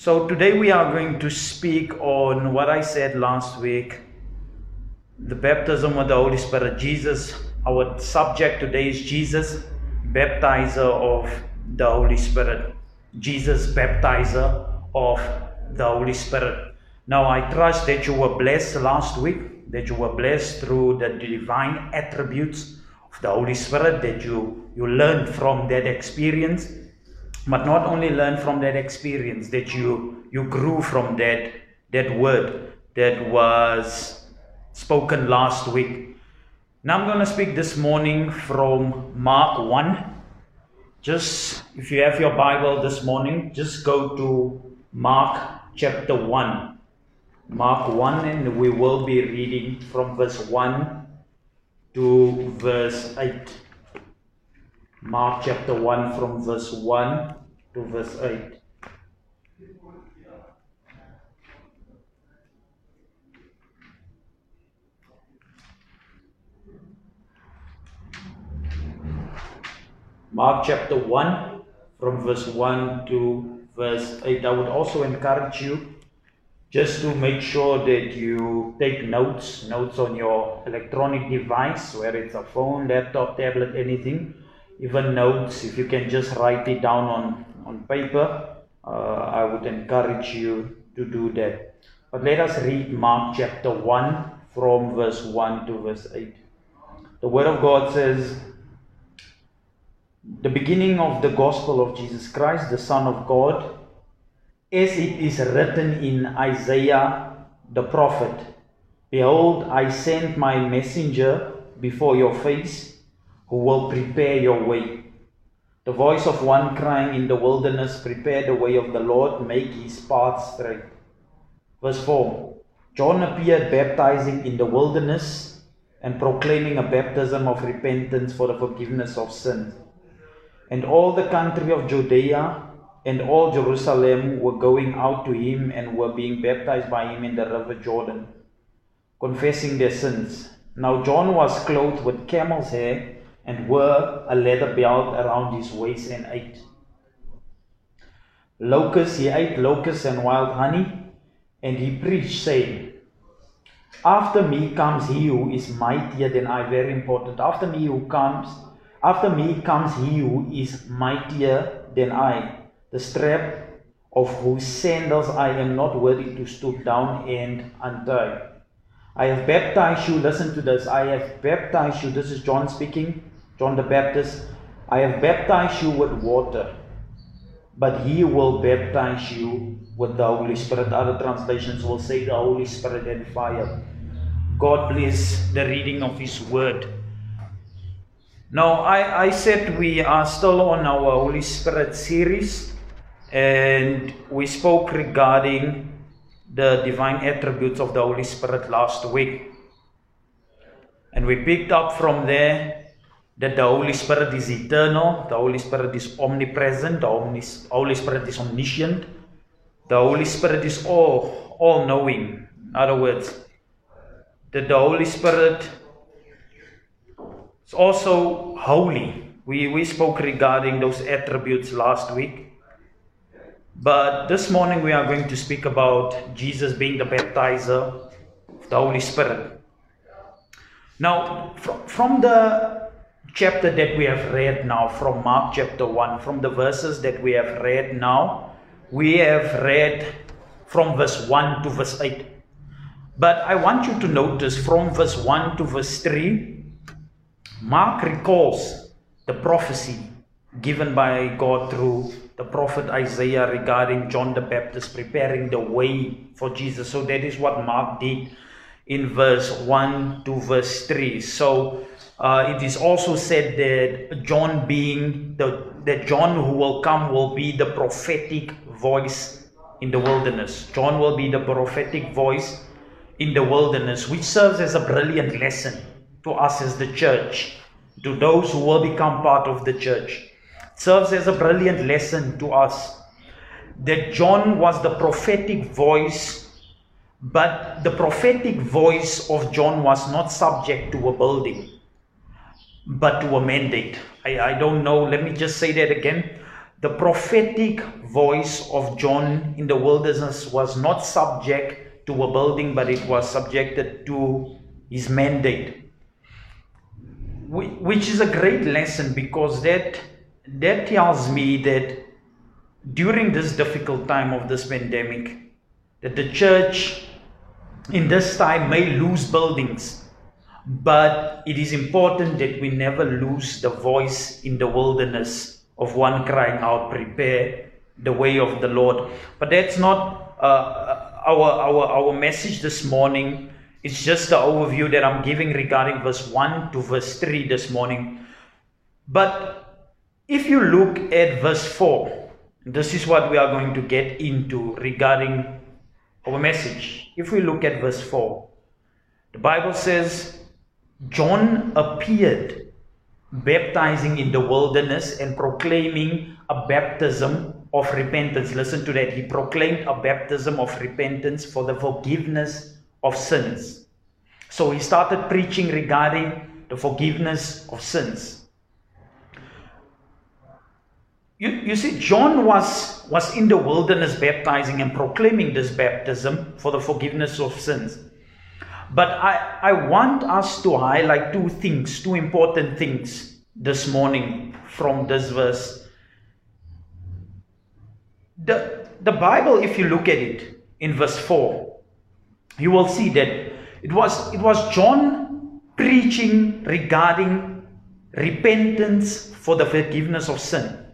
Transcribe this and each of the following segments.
So today we are going to speak on what I said last week the baptism of the Holy Spirit. Jesus, our subject today is Jesus, baptizer of the Holy Spirit. Jesus, baptizer of the Holy Spirit. Now I trust that you were blessed last week, that you were blessed through the divine attributes of the Holy Spirit, that you, you learned from that experience but not only learn from that experience that you you grew from that that word that was spoken last week. Now i'm going to speak this morning from mark 1 just if you have your bible this morning just go to mark chapter 1 mark 1 and we will be reading from verse 1 to verse 8 Mark chapter 1 from verse 1 to verse 8. Mark chapter 1 from verse 1 to verse 8. I would also encourage you just to make sure that you take notes, notes on your electronic device, whether it's a phone, laptop, tablet, anything even notes, if you can just write it down on, on paper, uh, I would encourage you to do that. But let us read Mark chapter 1 from verse 1 to verse 8. The Word of God says, The beginning of the gospel of Jesus Christ, the Son of God, as it is written in Isaiah the prophet Behold, I send my messenger before your face who will prepare your way. The voice of one crying in the wilderness, Prepare the way of the Lord, make his path straight. Verse 4 John appeared baptizing in the wilderness and proclaiming a baptism of repentance for the forgiveness of sins. And all the country of Judea and all Jerusalem were going out to him and were being baptized by him in the river Jordan, confessing their sins. Now John was clothed with camel's hair and wore a leather belt around his waist and ate. Locusts, he ate locusts and wild honey, and he preached, saying, After me comes he who is mightier than I, very important. After me who comes, after me comes he who is mightier than I, the strap of whose sandals I am not worthy to stoop down and untie. I have baptized you, listen to this, I have baptized you, this is John speaking, John the Baptist, I have baptized you with water, but he will baptize you with the Holy Spirit. Other translations will say the Holy Spirit and fire. God bless the reading of His Word. Now, I, I said we are still on our Holy Spirit series, and we spoke regarding the divine attributes of the Holy Spirit last week. And we picked up from there that the Holy Spirit is eternal, the Holy Spirit is omnipresent, the Holy Spirit is omniscient, the Holy Spirit is all, all knowing. In other words, that the Holy Spirit is also holy. We, we spoke regarding those attributes last week. But this morning we are going to speak about Jesus being the baptizer of the Holy Spirit. Now, from, from the chapter that we have read now from Mark chapter 1, from the verses that we have read now, we have read from verse 1 to verse 8. But I want you to notice from verse 1 to verse 3, Mark recalls the prophecy given by God through the prophet Isaiah regarding John the Baptist preparing the way for Jesus. So that is what Mark did in verse 1 to verse 3. So uh, it is also said that John being the that John who will come will be the prophetic voice in the wilderness. John will be the prophetic voice in the wilderness, which serves as a brilliant lesson to us as the church, to those who will become part of the church. It serves as a brilliant lesson to us that John was the prophetic voice, but the prophetic voice of John was not subject to a building but to a mandate. I, I don't know. Let me just say that again. the prophetic voice of John in the wilderness was not subject to a building, but it was subjected to his mandate. Which is a great lesson because that, that tells me that during this difficult time of this pandemic, that the church in this time may lose buildings, but it is important that we never lose the voice in the wilderness of one crying out, Prepare the way of the Lord. But that's not uh, our, our, our message this morning. It's just the overview that I'm giving regarding verse 1 to verse 3 this morning. But if you look at verse 4, this is what we are going to get into regarding our message. If we look at verse 4, the Bible says, John appeared baptizing in the wilderness and proclaiming a baptism of repentance. Listen to that. He proclaimed a baptism of repentance for the forgiveness of sins. So he started preaching regarding the forgiveness of sins. You, you see, John was, was in the wilderness baptizing and proclaiming this baptism for the forgiveness of sins. But I, I want us to highlight two things, two important things this morning from this verse. The, the Bible, if you look at it in verse 4, you will see that it was, it was John preaching regarding repentance for the forgiveness of sin.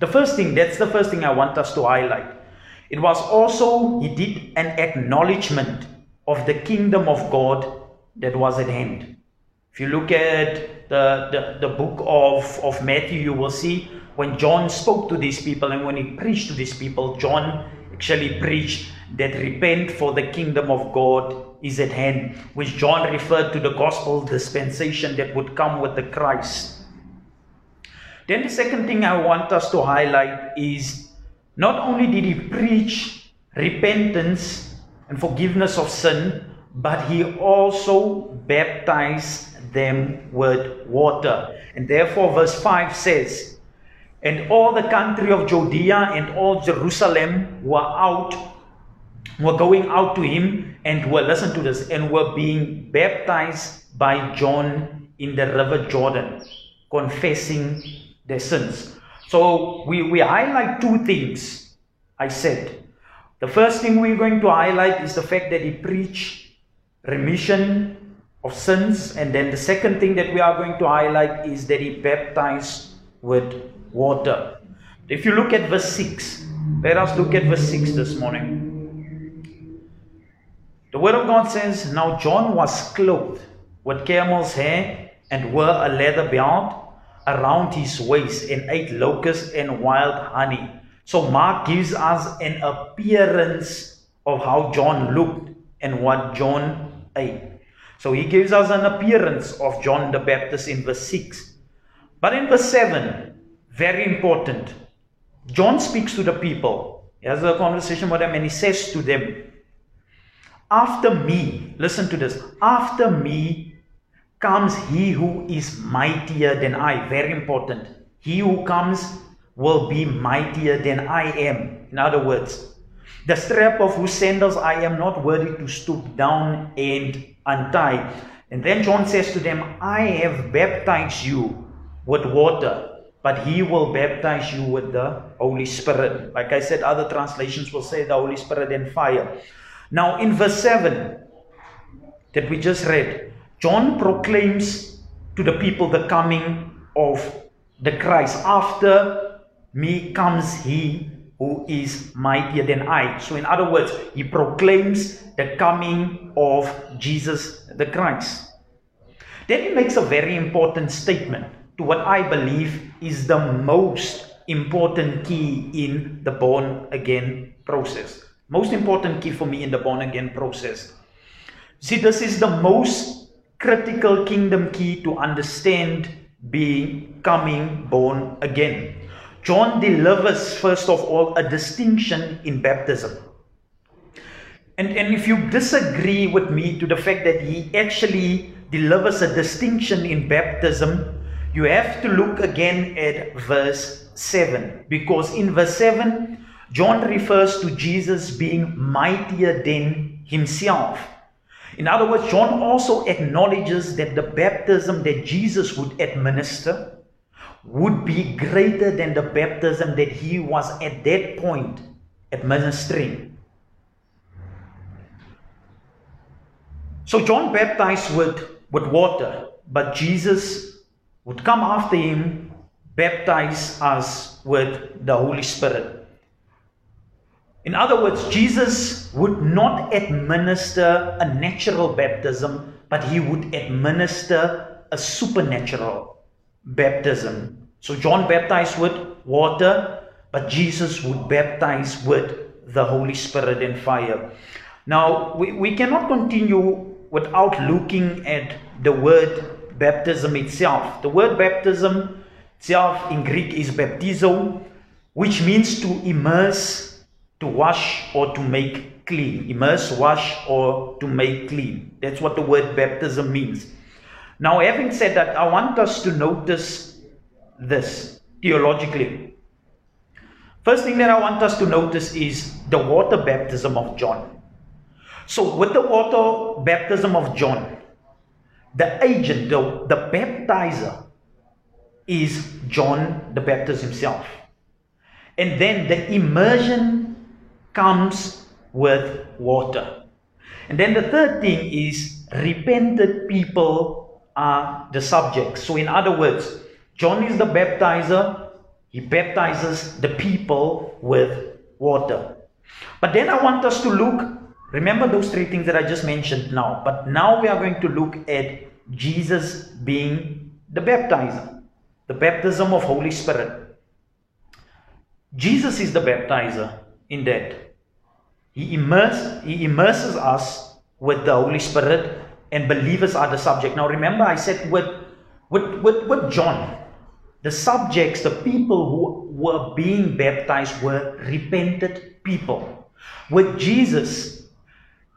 The first thing, that's the first thing I want us to highlight. It was also, he did an acknowledgement of the kingdom of God that was at hand. If you look at the, the, the book of, of Matthew, you will see when John spoke to these people and when he preached to these people, John actually preached that repent for the kingdom of God is at hand, which John referred to the gospel dispensation that would come with the Christ. Then the second thing I want us to highlight is not only did he preach repentance and forgiveness of sin, but he also baptized them with water. And therefore, verse 5 says, And all the country of Judea and all Jerusalem were out, were going out to him, and were, listen to this, and were being baptized by John in the river Jordan, confessing their sins. So we, we highlight two things. I said the first thing we're going to highlight is the fact that he preached remission of sins. And then the second thing that we are going to highlight is that he baptized with water. If you look at verse 6, let us look at verse 6 this morning. The word of God says, Now John was clothed with camel's hair and wore a leather belt around his waist and ate locusts and wild honey. So Mark gives us an appearance of how John looked and what John ate. So he gives us an appearance of John the Baptist in verse 6. But in verse 7, very important, John speaks to the people. He has a conversation with them and he says to them, After me, listen to this, after me comes he who is mightier than I. Very important. He who comes will be mightier than I am. In other words, the strap of whose sandals I am not worthy to stoop down and untie. And then John says to them, I have baptized you with water, but he will baptize you with the Holy Spirit. Like I said, other translations will say the Holy Spirit and fire. Now, in verse 7 that we just read, John proclaims to the people the coming of the Christ after me comes he who is mightier than I. So, in other words, he proclaims the coming of Jesus the Christ. Then he makes a very important statement to what I believe is the most important key in the born again process. Most important key for me in the born again process. See, this is the most critical kingdom key to understand becoming born again. John delivers, first of all, a distinction in baptism. And, and if you disagree with me to the fact that he actually delivers a distinction in baptism, you have to look again at verse 7 because in verse 7, John refers to Jesus being mightier than himself. In other words, John also acknowledges that the baptism that Jesus would administer would be greater than the baptism that he was at that point administering. So John baptized with, with water, but Jesus would come after him, baptize us with the Holy Spirit. In other words, Jesus would not administer a natural baptism, but he would administer a supernatural baptism. So John baptized with water, but Jesus would baptize with the Holy Spirit and fire. Now, we, we cannot continue without looking at the word baptism itself. The word baptism itself in Greek is baptizo, which means to immerse to wash or to make clean. Immerse, wash, or to make clean. That's what the word baptism means. Now, having said that, I want us to notice this theologically. First thing that I want us to notice is the water baptism of John. So, with the water baptism of John, the agent, the, the baptizer, is John the Baptist himself. And then the immersion comes with water. And then the third thing is repented people are the subjects. So, in other words, John is the baptizer, he baptizes the people with water. But then I want us to look, remember those three things that I just mentioned now, but now we are going to look at Jesus being the baptizer, the baptism of Holy Spirit. Jesus is the baptizer in that he, immerse, he immerses us with the Holy Spirit and believers are the subject. Now remember I said with, with, with, with John, the subjects, the people who were being baptized were repented people. With Jesus,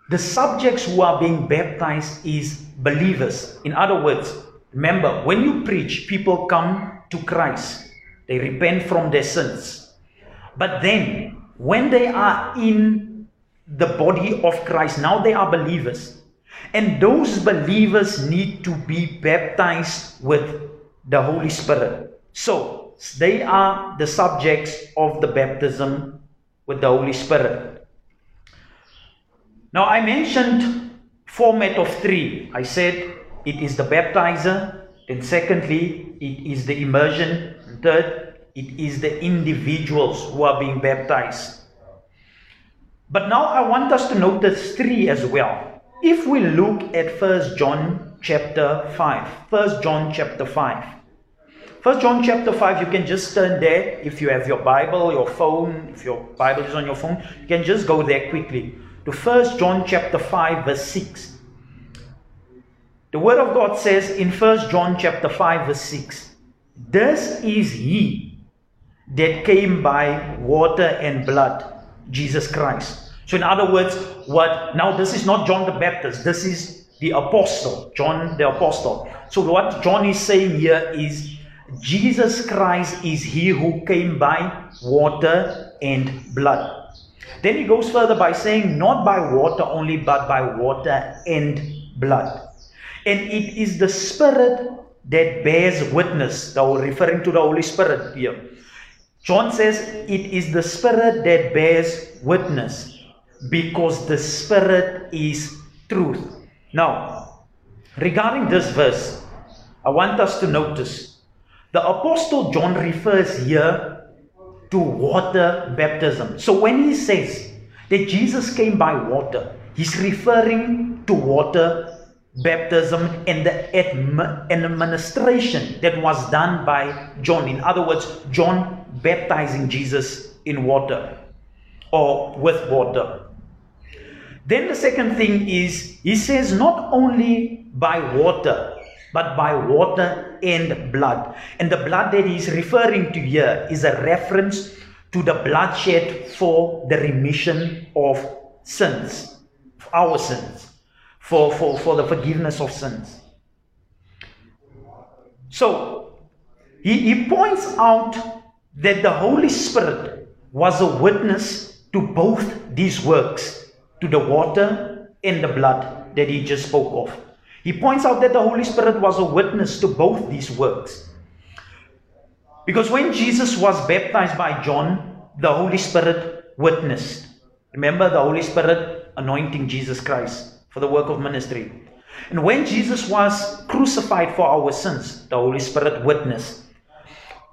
the subjects who are being baptized is believers. In other words, remember, when you preach, people come to Christ. They repent from their sins. But then, when they are in the body of Christ. Now they are believers. And those believers need to be baptized with the Holy Spirit. So they are the subjects of the baptism with the Holy Spirit. Now I mentioned format of three. I said it is the baptizer, then secondly, it is the immersion, and third, it is the individuals who are being baptized. But now I want us to notice three as well. If we look at First John chapter 5, First John chapter 5. First John chapter 5, you can just turn there if you have your Bible, your phone, if your Bible is on your phone, you can just go there quickly. To First John chapter 5, verse 6. The word of God says in First John chapter 5, verse 6, This is he that came by water and blood Jesus Christ. So, in other words, what now this is not John the Baptist, this is the apostle, John the apostle. So, what John is saying here is Jesus Christ is he who came by water and blood. Then he goes further by saying, not by water only, but by water and blood. And it is the Spirit that bears witness. Now, referring to the Holy Spirit here. John says it is the Spirit that bears witness because the Spirit is truth. Now, regarding this verse, I want us to notice the Apostle John refers here to water baptism. So when he says that Jesus came by water, he's referring to water baptism and the administration that was done by John. In other words, John baptizing Jesus in water or with water. Then the second thing is, he says, not only by water, but by water and blood. And the blood that he's referring to here is a reference to the bloodshed for the remission of sins, our sins, for, for, for the forgiveness of sins. So, he, he points out that the Holy Spirit was a witness to both these works, to the water and the blood that he just spoke of. He points out that the Holy Spirit was a witness to both these works. Because when Jesus was baptized by John, the Holy Spirit witnessed. Remember the Holy Spirit anointing Jesus Christ for the work of ministry. And when Jesus was crucified for our sins, the Holy Spirit witnessed.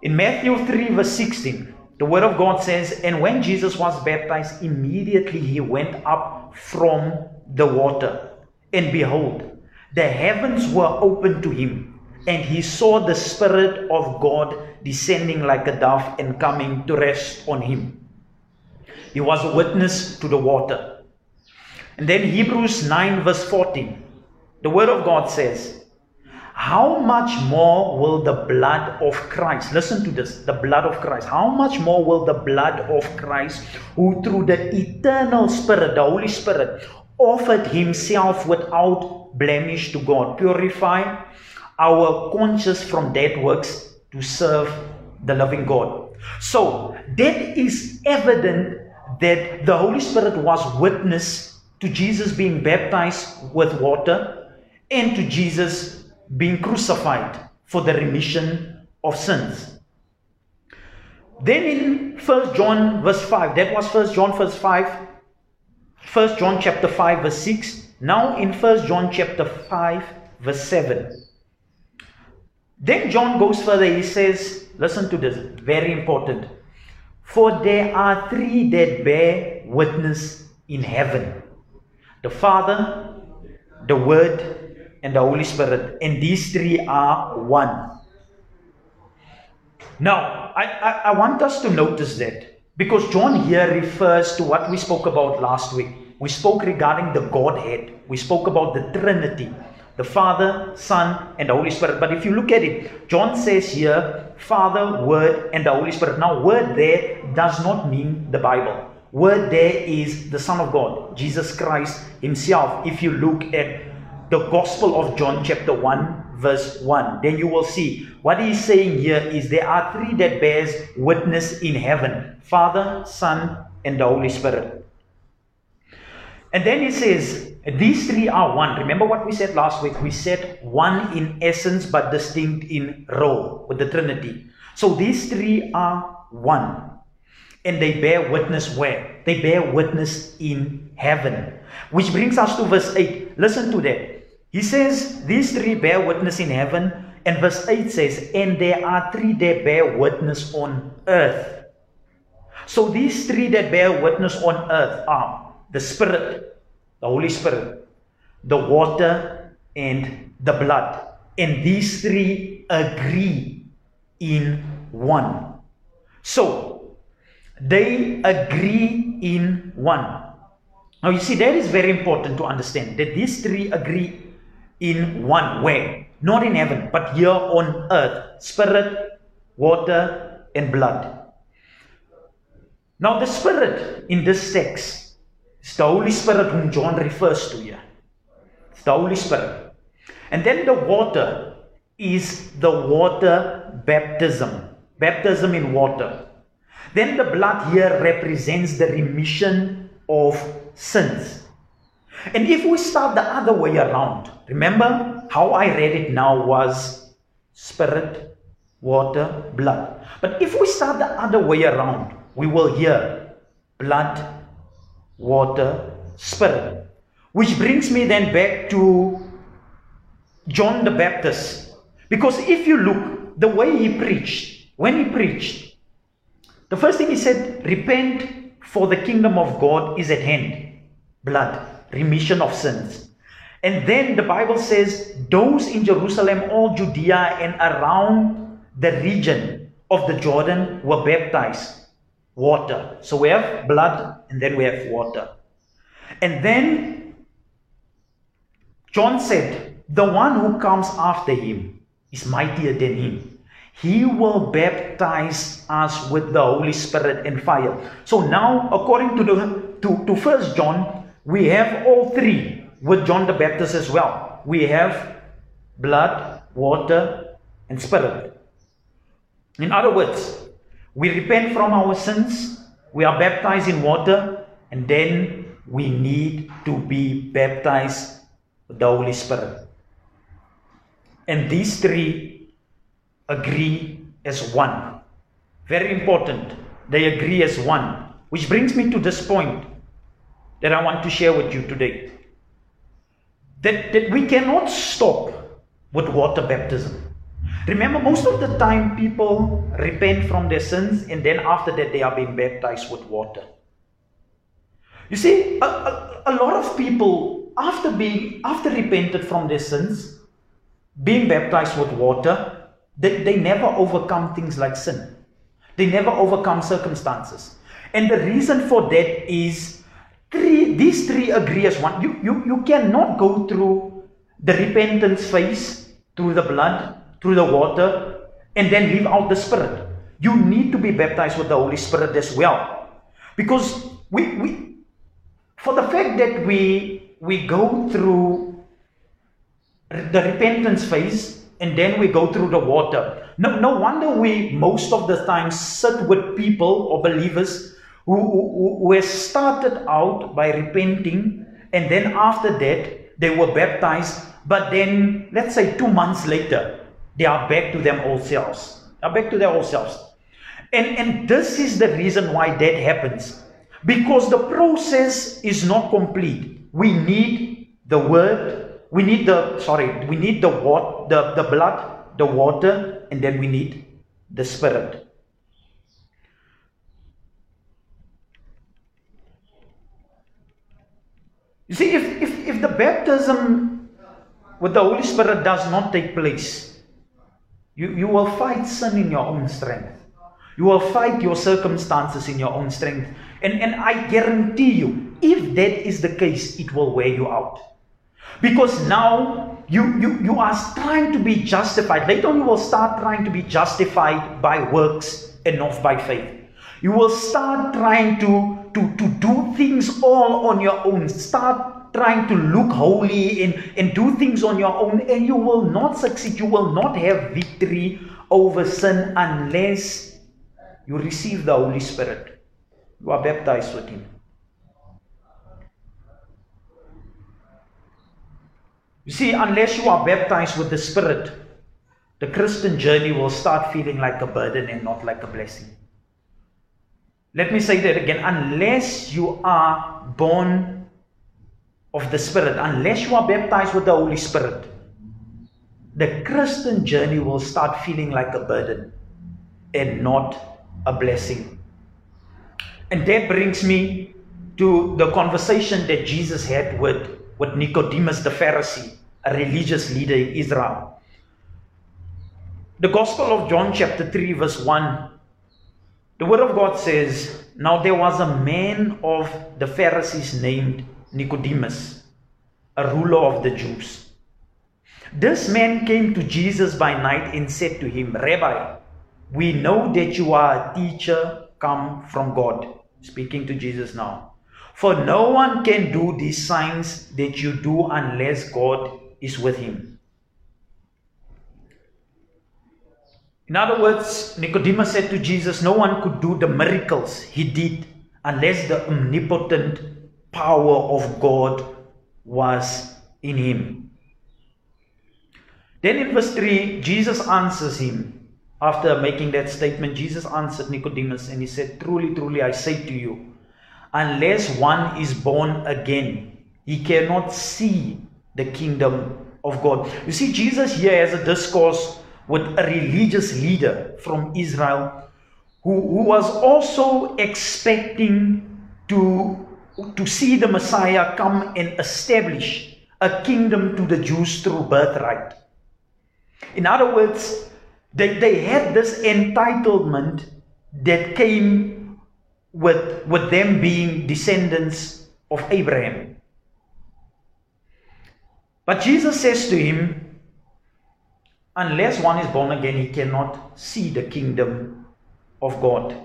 In Matthew 3, verse 16, the Word of God says, And when Jesus was baptized, immediately he went up from the water. And behold, the heavens were opened to him, and he saw the Spirit of God descending like a dove and coming to rest on him. He was a witness to the water. And then Hebrews 9, verse 14, the Word of God says, How much more will the blood of Christ, listen to this, the blood of Christ, how much more will the blood of Christ, who through the eternal Spirit, the Holy Spirit, offered himself without blemish to God, purify our conscience from dead works to serve the loving God. So that is evident that the Holy Spirit was witness to Jesus being baptized with water and to Jesus being crucified for the remission of sins. Then in 1 John verse 5, that was 1 John verse 5, 1 John chapter 5 verse 6. Now in 1 John chapter 5 verse 7. Then John goes further. He says, listen to this, very important. For there are three that bear witness in heaven the Father, the Word, and the Holy Spirit. And these three are one. Now, I, I, I want us to notice that. Because John here refers to what we spoke about last week. We spoke regarding the Godhead. We spoke about the Trinity, the Father, Son, and the Holy Spirit. But if you look at it, John says here, Father, Word, and the Holy Spirit. Now, Word there does not mean the Bible. Word there is the Son of God, Jesus Christ Himself. If you look at the Gospel of John, chapter 1, verse 1. Then you will see what he's saying here is there are three that bears witness in heaven Father, Son, and the Holy Spirit. And then he says, these three are one. Remember what we said last week? We said one in essence but distinct in role with the Trinity. So these three are one. And they bear witness where? They bear witness in heaven. Which brings us to verse 8. Listen to that. He says, These three bear witness in heaven. And verse 8 says, And there are three that bear witness on earth. So these three that bear witness on earth are the Spirit, the Holy Spirit, the water, and the blood. And these three agree in one. So they agree in one. Now you see, that is very important to understand that these three agree in one way. Not in heaven, but here on earth. Spirit, water, and blood. Now, the Spirit in this text is the Holy Spirit whom John refers to here. It's the Holy Spirit. And then the water is the water baptism. Baptism in water. Then the blood here represents the remission of sins. And if we start the other way around, remember how I read it now was spirit, water, blood. But if we start the other way around, we will hear blood, water, spirit. Which brings me then back to John the Baptist. Because if you look, the way he preached, when he preached, the first thing he said, repent for the kingdom of God is at hand. Blood remission of sins. And then the Bible says, those in Jerusalem, all Judea, and around the region of the Jordan were baptized. Water. So we have blood and then we have water. And then John said, The one who comes after him is mightier than him. He will baptize us with the Holy Spirit and fire. So now, according to the to, to First John, we have all three with John the Baptist as well. We have blood, water, and spirit. In other words, we repent from our sins, we are baptized in water, and then we need to be baptized with the Holy Spirit. And these three agree as one. Very important. They agree as one. Which brings me to this point that I want to share with you today. That, that we cannot stop with water baptism. Remember, most of the time people repent from their sins and then after that they are being baptized with water. You see, a, a, a lot of people, after being after repented from their sins, being baptized with water, they, they never overcome things like sin. They never overcome circumstances. And the reason for that is these three agree as one. You, you, you cannot go through the repentance phase through the blood, through the water, and then leave out the Spirit. You need to be baptized with the Holy Spirit as well. Because we, we for the fact that we we go through the repentance phase and then we go through the water. No, no wonder we most of the time sit with people or believers who, who, who started out by repenting and then after that they were baptized, but then let's say two months later they are back to them old selves. Are back to their old selves. And, and this is the reason why that happens. Because the process is not complete. We need the word, we need the sorry, we need the what the, the blood, the water, and then we need the spirit. You see, if, if, if the baptism with the Holy Spirit does not take place, you, you will fight sin in your own strength. You will fight your circumstances in your own strength. And, and I guarantee you, if that is the case, it will wear you out. Because now you, you, you are trying to be justified. Later on, you will start trying to be justified by works and not by faith. You will start trying to, to, to do things all on your own. Start trying to look holy and, and do things on your own, and you will not succeed. You will not have victory over sin unless you receive the Holy Spirit. You are baptized with Him. You see, unless you are baptized with the Spirit, the Christian journey will start feeling like a burden and not like a blessing. Let me say that again. Unless you are born of the Spirit, unless you are baptized with the Holy Spirit, the Christian journey will start feeling like a burden and not a blessing. And that brings me to the conversation that Jesus had with, with Nicodemus the Pharisee, a religious leader in Israel. The Gospel of John, chapter 3, verse 1, the Word of God says, Now there was a man of the Pharisees named Nicodemus, a ruler of the Jews. This man came to Jesus by night and said to him, Rabbi, we know that you are a teacher come from God. Speaking to Jesus now. For no one can do these signs that you do unless God is with him. In other words, Nicodemus said to Jesus, No one could do the miracles he did unless the omnipotent power of God was in him. Then in verse 3, Jesus answers him. After making that statement, Jesus answered Nicodemus and he said, Truly, truly, I say to you, unless one is born again, he cannot see the kingdom of God. You see, Jesus here has a discourse with a religious leader from Israel who, who was also expecting to to see the Messiah come and establish a kingdom to the Jews through birthright. In other words, they, they had this entitlement that came with, with them being descendants of Abraham. But Jesus says to him, unless one is born again, he cannot see the kingdom of God.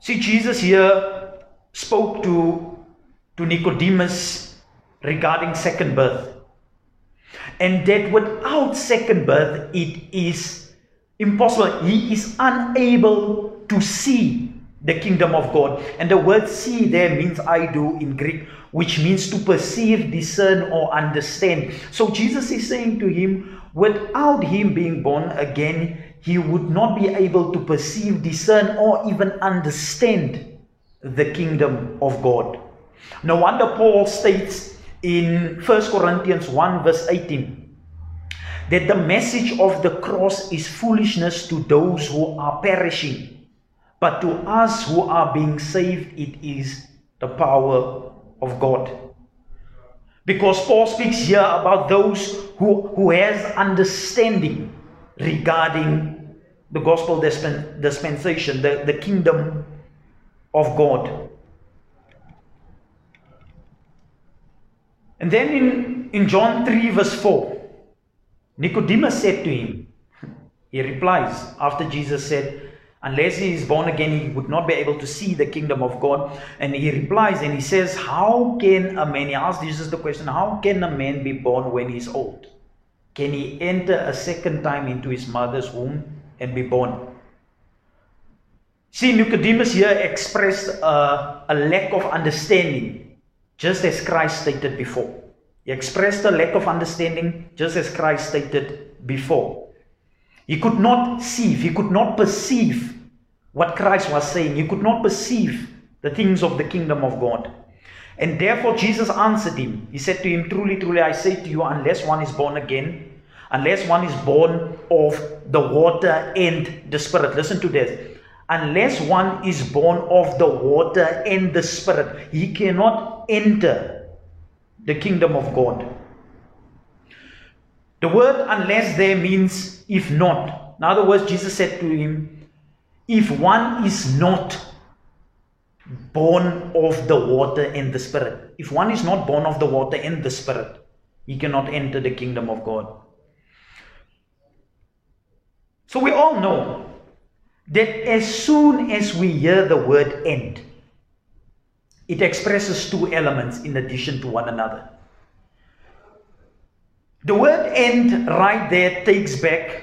See, Jesus here spoke to, to Nicodemus regarding second birth. And that without second birth, it is impossible. He is unable to see the kingdom of God. And the word see there means eido in Greek, which means to perceive, discern, or understand. So Jesus is saying to him, without him being born again, he would not be able to perceive, discern, or even understand the kingdom of God. No wonder Paul states in 1 Corinthians 1, verse 18 that the message of the cross is foolishness to those who are perishing, but to us who are being saved, it is the power of God. Because Paul speaks here about those who, who has understanding regarding the gospel dispensation, the, the kingdom of God. And then in, in John 3, verse 4, Nicodemus said to him, he replies after Jesus said, Unless he is born again, he would not be able to see the kingdom of God. And he replies and he says, How can a man, he asks Jesus the question, How can a man be born when he's old? Can he enter a second time into his mother's womb and be born? See, Nicodemus here expressed a, a lack of understanding, just as Christ stated before. He expressed a lack of understanding, just as Christ stated before. He could not see, he could not perceive what Christ was saying. He could not perceive the things of the kingdom of God. And therefore, Jesus answered him. He said to him, Truly, truly, I say to you, unless one is born again, unless one is born of the water and the spirit. Listen to this. Unless one is born of the water and the spirit, he cannot enter the kingdom of God. The word unless there means if not. In other words, Jesus said to him, if one is not born of the water and the spirit, if one is not born of the water and the spirit, he cannot enter the kingdom of God. So we all know that as soon as we hear the word end, it expresses two elements in addition to one another. The word end right there takes back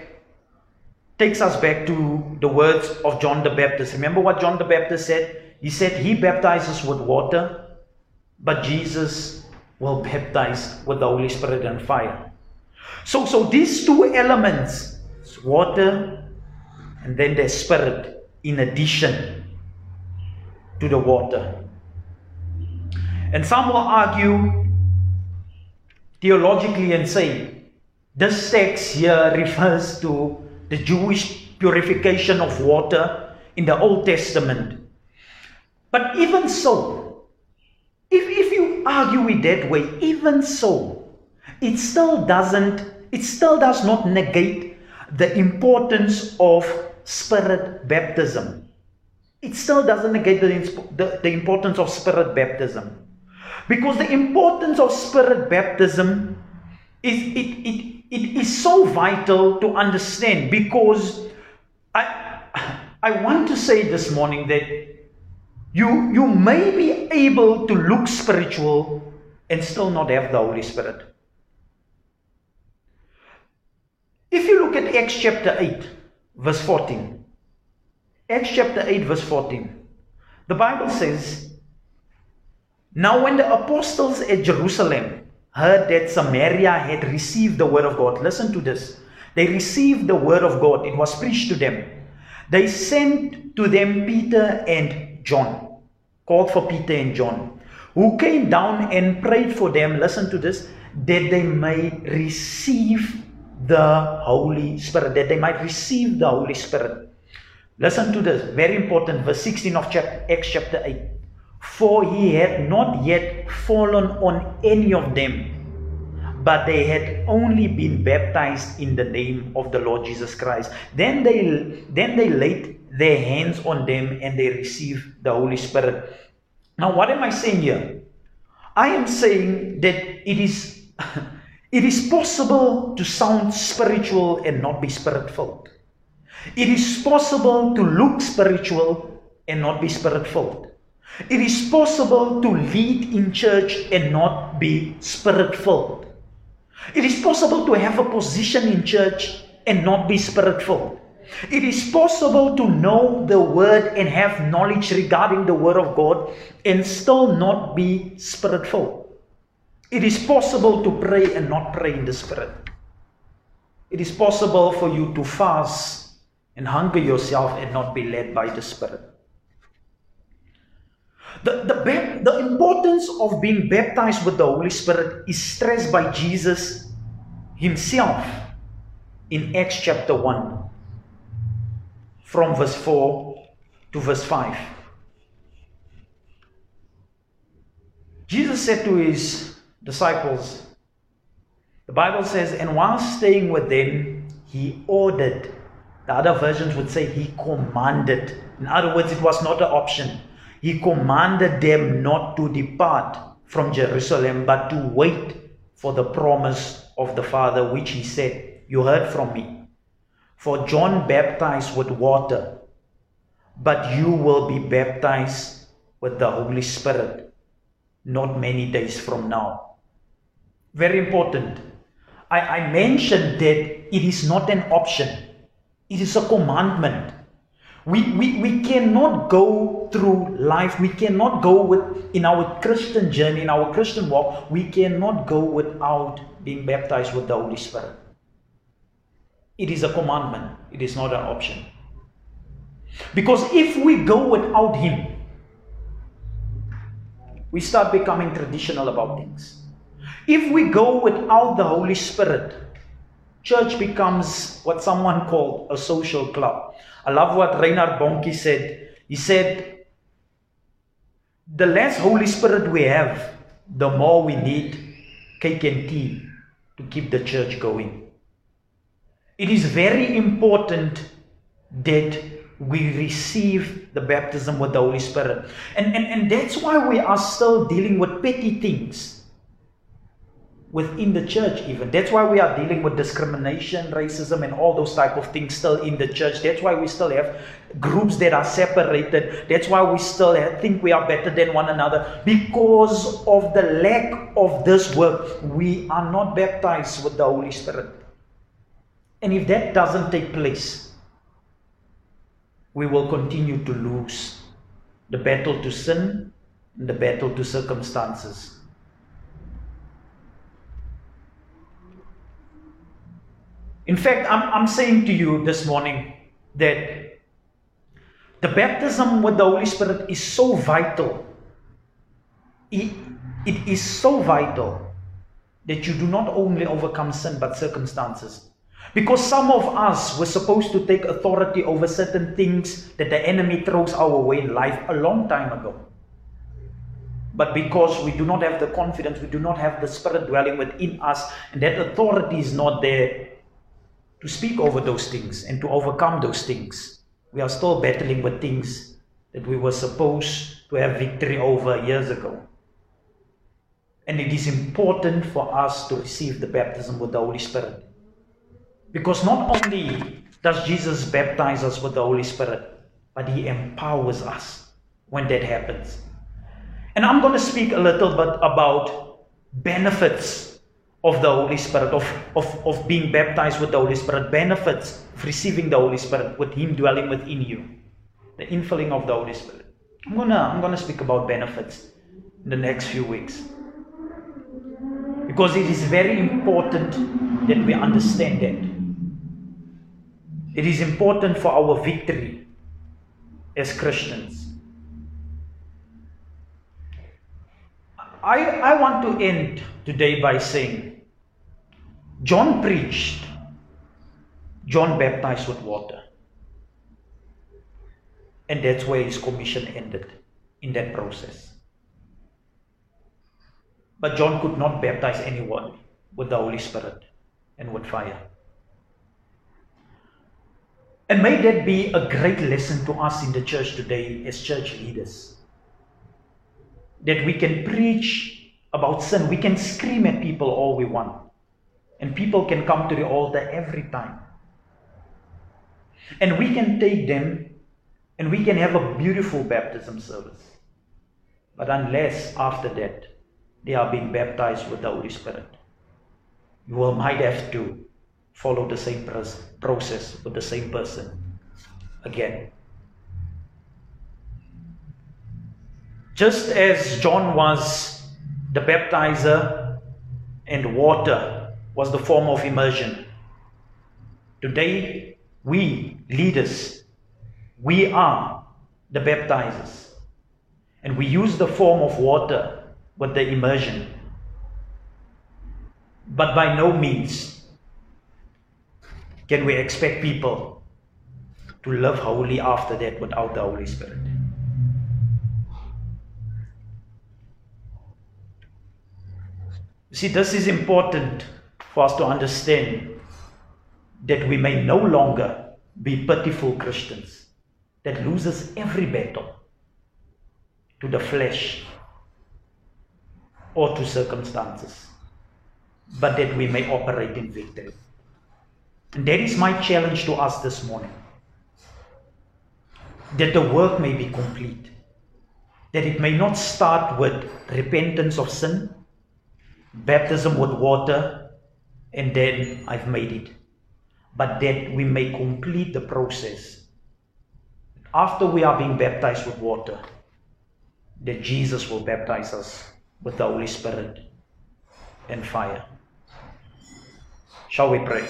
takes us back to the words of John the Baptist. Remember what John the Baptist said? He said he baptizes with water, but Jesus will baptize with the Holy Spirit and fire. So so these two elements, water and then the spirit in addition to the water. And some will argue theologically and say this text here refers to the Jewish purification of water in the Old Testament. But even so, if, if you argue it that way, even so, it still doesn't, it still does not negate the importance of spirit baptism. It still doesn't negate the, the, the importance of spirit baptism. Because the importance of spirit baptism is it, it, it is so vital to understand because I I want to say this morning that you you may be able to look spiritual and still not have the Holy Spirit. If you look at Acts chapter 8, verse 14, Acts chapter 8, verse 14, the Bible says, now, when the apostles at Jerusalem heard that Samaria had received the word of God, listen to this. They received the word of God, it was preached to them. They sent to them Peter and John, called for Peter and John, who came down and prayed for them, listen to this, that they may receive the Holy Spirit, that they might receive the Holy Spirit. Listen to this, very important, verse 16 of chapter, Acts chapter 8 for he had not yet fallen on any of them, but they had only been baptized in the name of the Lord Jesus Christ. Then they then they laid their hands on them and they received the Holy Spirit. Now, what am I saying here? I am saying that it is it is possible to sound spiritual and not be spirit filled. It is possible to look spiritual and not be spirit filled. It is possible to lead in church and not be spirit filled. It is possible to have a position in church and not be spirit filled. It is possible to know the word and have knowledge regarding the word of God and still not be spirit filled. It is possible to pray and not pray in the spirit. It is possible for you to fast and hunger yourself and not be led by the spirit. The, the, the importance of being baptized with the Holy Spirit is stressed by Jesus himself in Acts chapter 1 from verse 4 to verse 5. Jesus said to his disciples, the Bible says, and while staying with them, he ordered. The other versions would say he commanded. In other words, it was not an option. He commanded them not to depart from Jerusalem, but to wait for the promise of the Father, which he said, You heard from me. For John baptized with water, but you will be baptized with the Holy Spirit not many days from now. Very important. I, I mentioned that it is not an option, it is a commandment. We, we, we cannot go through life, we cannot go with, in our Christian journey, in our Christian walk, we cannot go without being baptized with the Holy Spirit. It is a commandment, it is not an option. Because if we go without Him, we start becoming traditional about things. If we go without the Holy Spirit, church becomes what someone called a social club. I love what Reinhard Bonnke said. He said, The less Holy Spirit we have, the more we need cake and tea to keep the church going. It is very important that we receive the baptism with the Holy Spirit. And, and, and that's why we are still dealing with petty things within the church even. That's why we are dealing with discrimination racism and all those type of things still in the church. That's why we still have groups that are separated. That's why we still have, think we are better than one another. Because of the lack of this work we are not baptized with the holy spirit. And if that doesn't take place we will continue to lose. The battle to sin and the battle to circumstances In fact, I'm, I'm saying to you this morning that the baptism with the Holy Spirit is so vital. It, it is so vital that you do not only overcome sin but circumstances. Because some of us were supposed to take authority over certain things that the enemy throws our way in life a long time ago. But because we do not have the confidence, we do not have the Spirit dwelling within us, and that authority is not there, to speak over those things and to overcome those things. We are still battling with things that we were supposed to have victory over years ago. And it is important for us to receive the baptism with the Holy Spirit. Because not only does Jesus baptize us with the Holy Spirit, but He empowers us when that happens. And I'm going to speak a little bit about benefits of the Holy Spirit, of, of, of being baptized with the Holy Spirit, benefits of receiving the Holy Spirit, with Him dwelling within you, the infilling of the Holy Spirit. I'm gonna I'm gonna speak about benefits in the next few weeks. Because it is very important that we understand that. It is important for our victory as Christians. I, I want to end today by saying John preached, John baptized with water. And that's where his commission ended in that process. But John could not baptize anyone with the Holy Spirit and with fire. And may that be a great lesson to us in the church today as church leaders. That we can preach about sin, we can scream at people all we want. And people can come to the altar every time. And we can take them and we can have a beautiful baptism service. But unless after that they are being baptized with the Holy Spirit, you will might have to follow the same process with the same person again. Just as John was the baptizer and water was the form of immersion, today we leaders, we are the baptizers. And we use the form of water with the immersion. But by no means can we expect people to live holy after that without the Holy Spirit. See, this is important for us to understand that we may no longer be pitiful Christians that loses every battle to the flesh or to circumstances, but that we may operate in victory. And that is my challenge to us this morning. That the work may be complete. That it may not start with repentance of sin, baptism with water, and then I've made it. But that we may complete the process. After we are being baptized with water, that Jesus will baptize us with the Holy Spirit and fire. Shall we pray?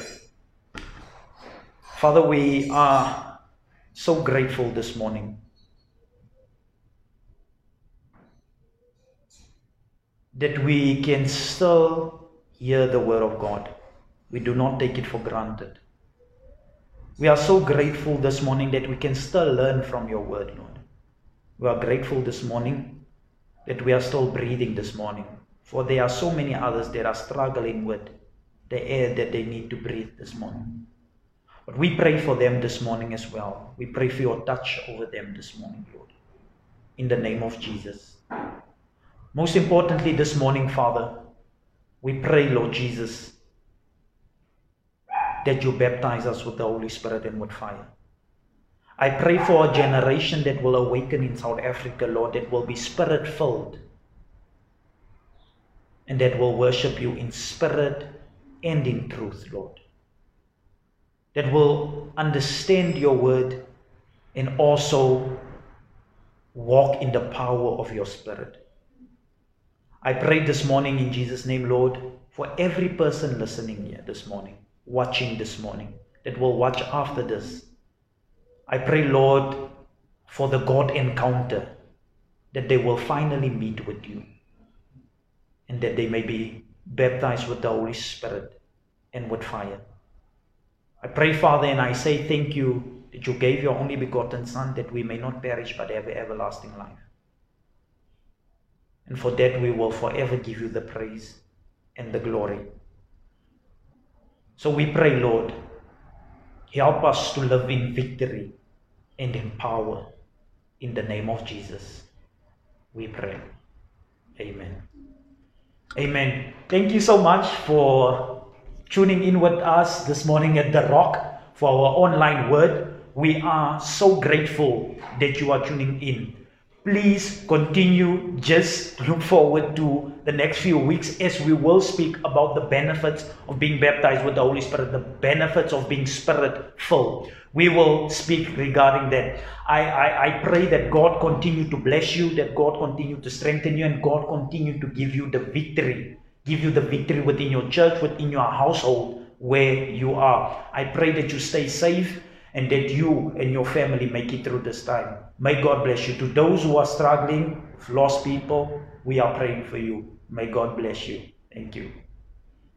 Father, we are so grateful this morning. That we can still hear the word of God. We do not take it for granted. We are so grateful this morning that we can still learn from your word, Lord. We are grateful this morning that we are still breathing this morning, for there are so many others that are struggling with the air that they need to breathe this morning. But we pray for them this morning as well. We pray for your touch over them this morning, Lord. In the name of Jesus. Most importantly, this morning, Father, we pray, Lord Jesus, that you baptize us with the Holy Spirit and with fire. I pray for a generation that will awaken in South Africa, Lord, that will be spirit filled and that will worship you in spirit and in truth, Lord. That will understand your word and also walk in the power of your spirit. I pray this morning in Jesus' name, Lord, for every person listening here this morning, watching this morning, that will watch after this I pray, Lord, for the God encounter that they will finally meet with you and that they may be baptized with the Holy Spirit and with fire. I pray, Father, and I say thank you that you gave your only begotten Son that we may not perish but have everlasting life. And for that we will forever give you the praise and the glory. So we pray, Lord, help us to live in victory and in power. In the name of Jesus, we pray. Amen. Amen. Thank you so much for tuning in with us this morning at The Rock for our online word. We are so grateful that you are tuning in please continue just look forward to the next few weeks as we will speak about the benefits of being baptized with the holy spirit the benefits of being spirit filled. We will speak regarding that. I, I i pray that god continue to bless you that god continue to strengthen you and god continue to give you the victory give you the victory within your church within your household where you are. I pray that you stay safe and that you and your family make it through this time. May God bless you. To those who are struggling, lost people, we are praying for you. May God bless you. Thank you.